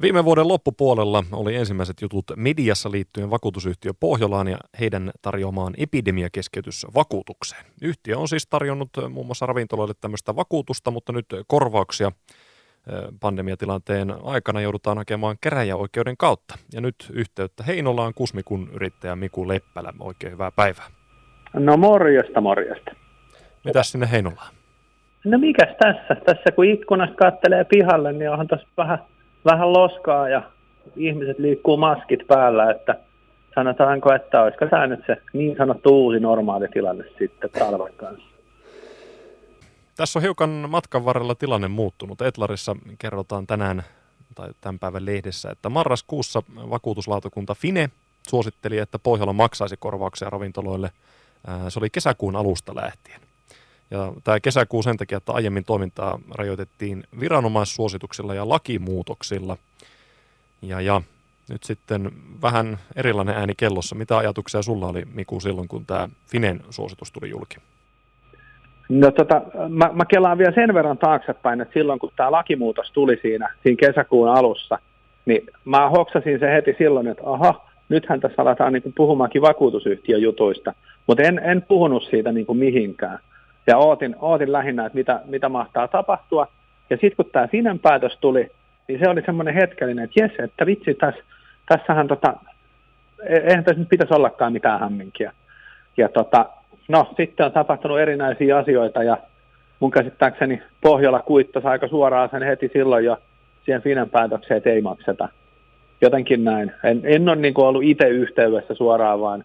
Viime vuoden loppupuolella oli ensimmäiset jutut mediassa liittyen vakuutusyhtiö Pohjolaan ja heidän tarjoamaan epidemiakeskeytysvakuutukseen. Yhtiö on siis tarjonnut muun muassa ravintoloille tämmöistä vakuutusta, mutta nyt korvauksia pandemiatilanteen aikana joudutaan hakemaan käräjäoikeuden kautta. Ja nyt yhteyttä Heinolaan Kusmikun yrittäjä Miku Leppälä. Oikein hyvää päivää. No morjesta, morjesta. Mitäs sinne Heinolaan? No mikäs tässä? Tässä kun ikkunasta kattelee pihalle, niin onhan tässä vähän vähän loskaa ja ihmiset liikkuu maskit päällä, että sanotaanko, että olisiko tämä nyt se niin sanottu uusi normaali tilanne sitten talven kanssa. Tässä on hiukan matkan varrella tilanne muuttunut. Etlarissa kerrotaan tänään tai tämän päivän lehdessä, että marraskuussa vakuutuslautakunta Fine suositteli, että Pohjola maksaisi korvauksia ravintoloille. Se oli kesäkuun alusta lähtien. Ja tämä kesäkuu sen takia, että aiemmin toimintaa rajoitettiin viranomaissuosituksilla ja lakimuutoksilla. Ja, ja nyt sitten vähän erilainen ääni kellossa. Mitä ajatuksia sulla oli, Miku, silloin kun tämä Finen suositus tuli julki? No tota, mä, mä kelaan vielä sen verran taaksepäin, että silloin kun tämä lakimuutos tuli siinä, siinä kesäkuun alussa, niin mä hoksasin se heti silloin, että aha, nythän tässä aletaan niin puhumaankin vakuutusyhtiöjutuista, mutta en, en puhunut siitä niin kuin mihinkään ja ootin, ootin lähinnä, että mitä, mitä mahtaa tapahtua. Ja sitten kun tämä Finen päätös tuli, niin se oli semmoinen hetkellinen, että jes, että vitsi, tässä, tässähän tota, e-, eihän tässä nyt pitäisi ollakaan mitään hämminkiä. Ja tota, no, sitten on tapahtunut erinäisiä asioita ja mun käsittääkseni Pohjola kuittasi aika suoraan sen heti silloin jo siihen Finen päätökseen, että ei makseta. Jotenkin näin. En, en ole niin ollut itse yhteydessä suoraan, vaan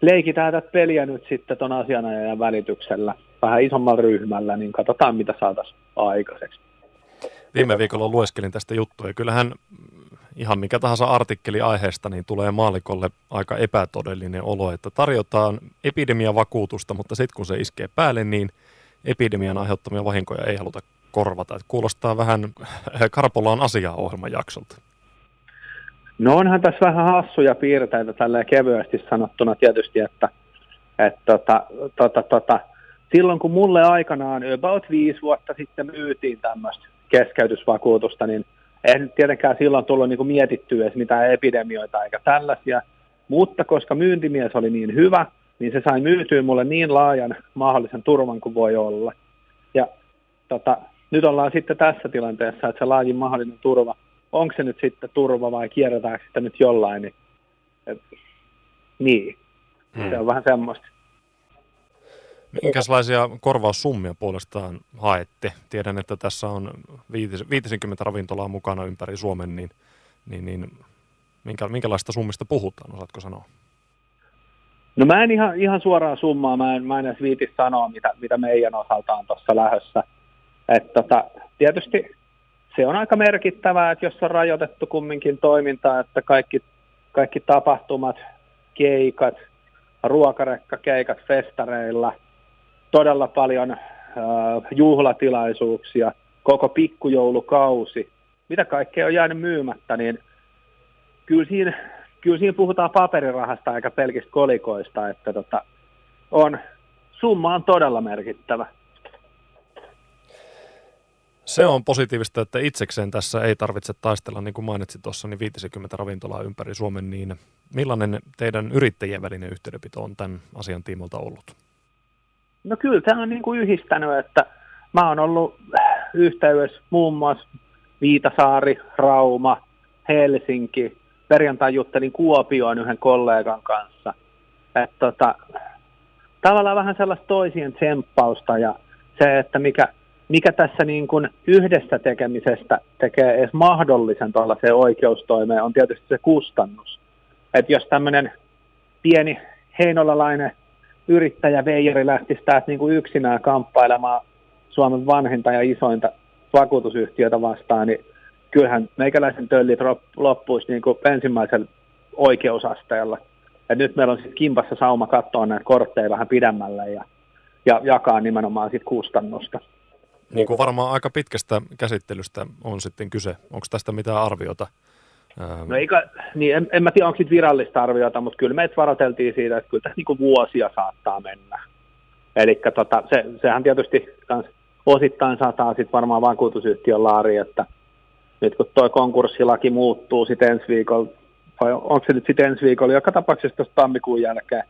leikitään tätä peliä nyt sitten tuon asianajajan välityksellä vähän isommalla ryhmällä, niin katsotaan mitä saataisiin aikaiseksi. Viime viikolla lueskelin tästä juttua ja kyllähän ihan mikä tahansa artikkeli aiheesta, niin tulee maalikolle aika epätodellinen olo, että tarjotaan epidemiavakuutusta, mutta sitten kun se iskee päälle, niin epidemian aiheuttamia vahinkoja ei haluta korvata. Että kuulostaa vähän Karpolaan asiaa ohjelman jaksolta. No onhan tässä vähän hassuja piirteitä tälleen kevyesti sanottuna tietysti, että, että tota, tota, tota, silloin kun mulle aikanaan about viisi vuotta sitten myytiin tämmöistä keskeytysvakuutusta, niin en tietenkään silloin tullut niin mietittyä edes mitään epidemioita eikä tällaisia, mutta koska myyntimies oli niin hyvä, niin se sai myytyä mulle niin laajan mahdollisen turvan kuin voi olla. Ja tota, nyt ollaan sitten tässä tilanteessa, että se laajin mahdollinen turva onko se nyt sitten turva vai kierretäänkö sitä nyt jollain, niin, et, niin. Hmm. se on vähän semmoista. Minkälaisia korvaussummia puolestaan haette? Tiedän, että tässä on 50 ravintolaa mukana ympäri Suomen, niin, niin, niin minkä, minkälaista summista puhutaan, osaatko sanoa? No mä en ihan, ihan suoraan summaa, mä en, mä en edes viiti sanoa, mitä, mitä meidän osalta on tuossa lähössä. Et tota, tietysti se on aika merkittävää, että jos on rajoitettu kumminkin toimintaa, että kaikki, kaikki tapahtumat, keikat, ruokarekkakeikat festareilla, todella paljon äh, juhlatilaisuuksia, koko pikkujoulukausi, mitä kaikkea on jäänyt myymättä, niin kyllä siinä, kyllä siinä puhutaan paperirahasta eikä pelkistä kolikoista, että tota, on, summa on todella merkittävä. Se on positiivista, että itsekseen tässä ei tarvitse taistella, niin kuin mainitsit tuossa, niin 50 ravintolaa ympäri Suomen, niin millainen teidän yrittäjien välinen yhteydenpito on tämän asian tiimolta ollut? No kyllä tämä on niin kuin yhdistänyt, että mä oon ollut yhteydessä muun muassa Viitasaari, Rauma, Helsinki, perjantai juttelin Kuopioon yhden kollegan kanssa. että tota, tavallaan vähän sellaista toisien tsemppausta ja se, että mikä, mikä tässä niin kuin yhdessä tekemisestä tekee edes mahdollisen tuollaiseen oikeustoimeen, on tietysti se kustannus. Että jos tämmöinen pieni heinolalainen yrittäjä Veijari lähtisi taas niin kuin yksinään kamppailemaan Suomen vanhinta ja isointa vakuutusyhtiötä vastaan, niin kyllähän meikäläisen töllit loppuisi niin kuin ensimmäisellä oikeusasteella. Ja nyt meillä on sitten kimpassa sauma katsoa näitä kortteja vähän pidemmälle ja, ja jakaa nimenomaan sit kustannusta. Niin kuin varmaan aika pitkästä käsittelystä on sitten kyse. Onko tästä mitään arviota? No eikä, niin en, en mä tiedä, onko siitä virallista arviota, mutta kyllä meitä varoiteltiin siitä, että kyllä tässä niin vuosia saattaa mennä. Eli tota, se, sehän tietysti kans osittain saattaa sitten varmaan vakuutusyhtiön laari, että nyt kun tuo konkurssilaki muuttuu sitten ensi viikolla, vai onko se nyt sitten ensi viikolla, joka tapauksessa tuossa tammikuun jälkeen,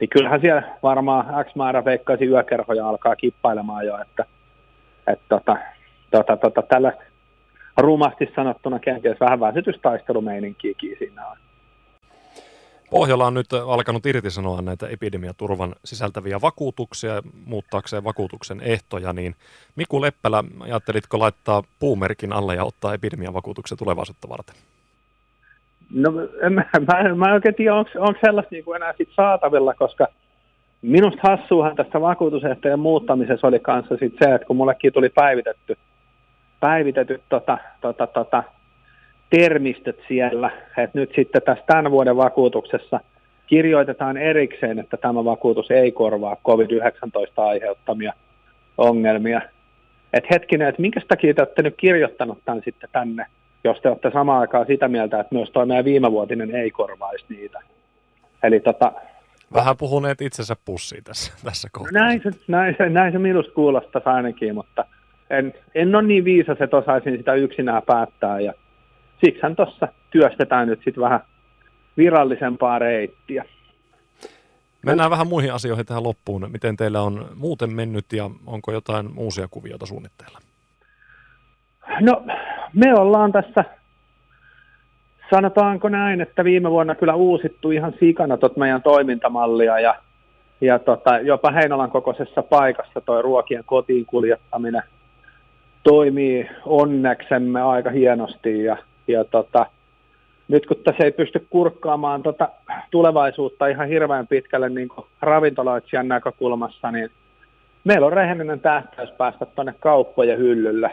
niin kyllähän siellä varmaan X määrä veikkaisi yökerhoja alkaa kippailemaan jo, että, että tota, tota, tota, tällä rumasti sanottuna kenties vähän väsytystaistelumeininkiäkin siinä on. Pohjola on nyt alkanut irtisanoa näitä epidemiaturvan sisältäviä vakuutuksia muuttaakseen vakuutuksen ehtoja, niin Miku Leppälä, ajattelitko laittaa puumerkin alle ja ottaa epidemiavakuutuksen tulevaisuutta varten? No mä, mä, mä en oikein tiedä, onko, onko sellaista niin kuin enää sit saatavilla, koska minusta hassuuhan tässä vakuutusehtojen muuttamisessa oli kanssa sit se, että kun mullekin tuli päivitetty, päivitetyt tota, tota, tota, termistöt siellä, että nyt sitten tässä tämän vuoden vakuutuksessa kirjoitetaan erikseen, että tämä vakuutus ei korvaa COVID-19 aiheuttamia ongelmia. Että hetkinen, että minkä takia te olette nyt kirjoittanut tämän sitten tänne, jos te olette samaan aikaan sitä mieltä, että myös tuo meidän viimevuotinen ei korvaisi niitä. Eli tota, Vähän puhuneet itsensä pussiin tässä, tässä kohtaa. No näin, se, näin, se, näin se minusta kuulostaisi ainakin, mutta en, en ole niin viisas, että osaisin sitä yksinään päättää. Ja siksihän tuossa työstetään nyt sitten vähän virallisempaa reittiä. Mennään vähän muihin asioihin tähän loppuun. Miten teillä on muuten mennyt ja onko jotain uusia kuvioita suunnitteilla? No, me ollaan tässä, sanotaanko näin, että viime vuonna kyllä uusittu ihan sikana tot meidän toimintamallia ja, ja tota, jopa Heinolan kokoisessa paikassa toi ruokien kotiin kuljettaminen toimii onneksemme aika hienosti ja ja tota, nyt kun tässä ei pysty kurkkaamaan tota tulevaisuutta ihan hirveän pitkälle niin ravintoloitsijan näkökulmassa, niin meillä on rehellinen tähtäys päästä tuonne kauppojen hyllylle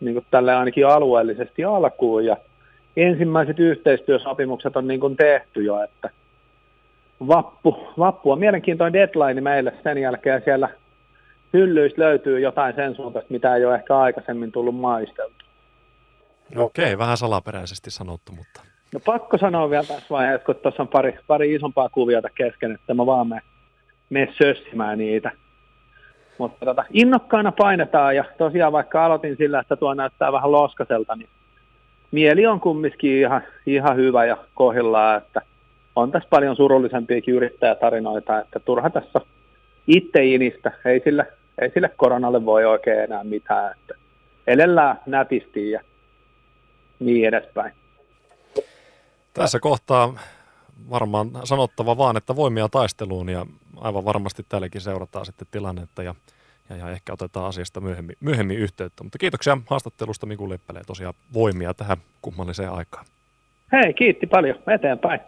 niin kuin tälle ainakin alueellisesti alkuun. Ja ensimmäiset yhteistyösopimukset on niin kuin tehty jo, että vappu, vappu on mielenkiintoinen deadline meille sen jälkeen siellä hyllyistä löytyy jotain sen suuntaista, mitä ei ole ehkä aikaisemmin tullut maisteltu. Okei, vähän salaperäisesti sanottu, mutta... No pakko sanoa vielä tässä vaiheessa, kun tuossa on pari, pari isompaa kuviota kesken, että mä vaan menen me sössimään niitä. Mutta tota, innokkaana painetaan ja tosiaan vaikka aloitin sillä, että tuo näyttää vähän loskaselta, niin mieli on kumminkin ihan, ihan hyvä ja kohillaan, että on tässä paljon surullisempiakin yrittäjätarinoita, että turha tässä itse inistä, ei sille, ei sille koronalle voi oikein enää mitään, että elellään nätisti ja niin edespäin. Tässä kohtaa varmaan sanottava vaan, että voimia taisteluun ja aivan varmasti täälläkin seurataan sitten tilannetta ja, ja, ja ehkä otetaan asiasta myöhemmin, myöhemmin yhteyttä. Mutta kiitoksia haastattelusta Miku Leppälä ja tosiaan voimia tähän kummalliseen aikaan. Hei, kiitti paljon. Eteenpäin.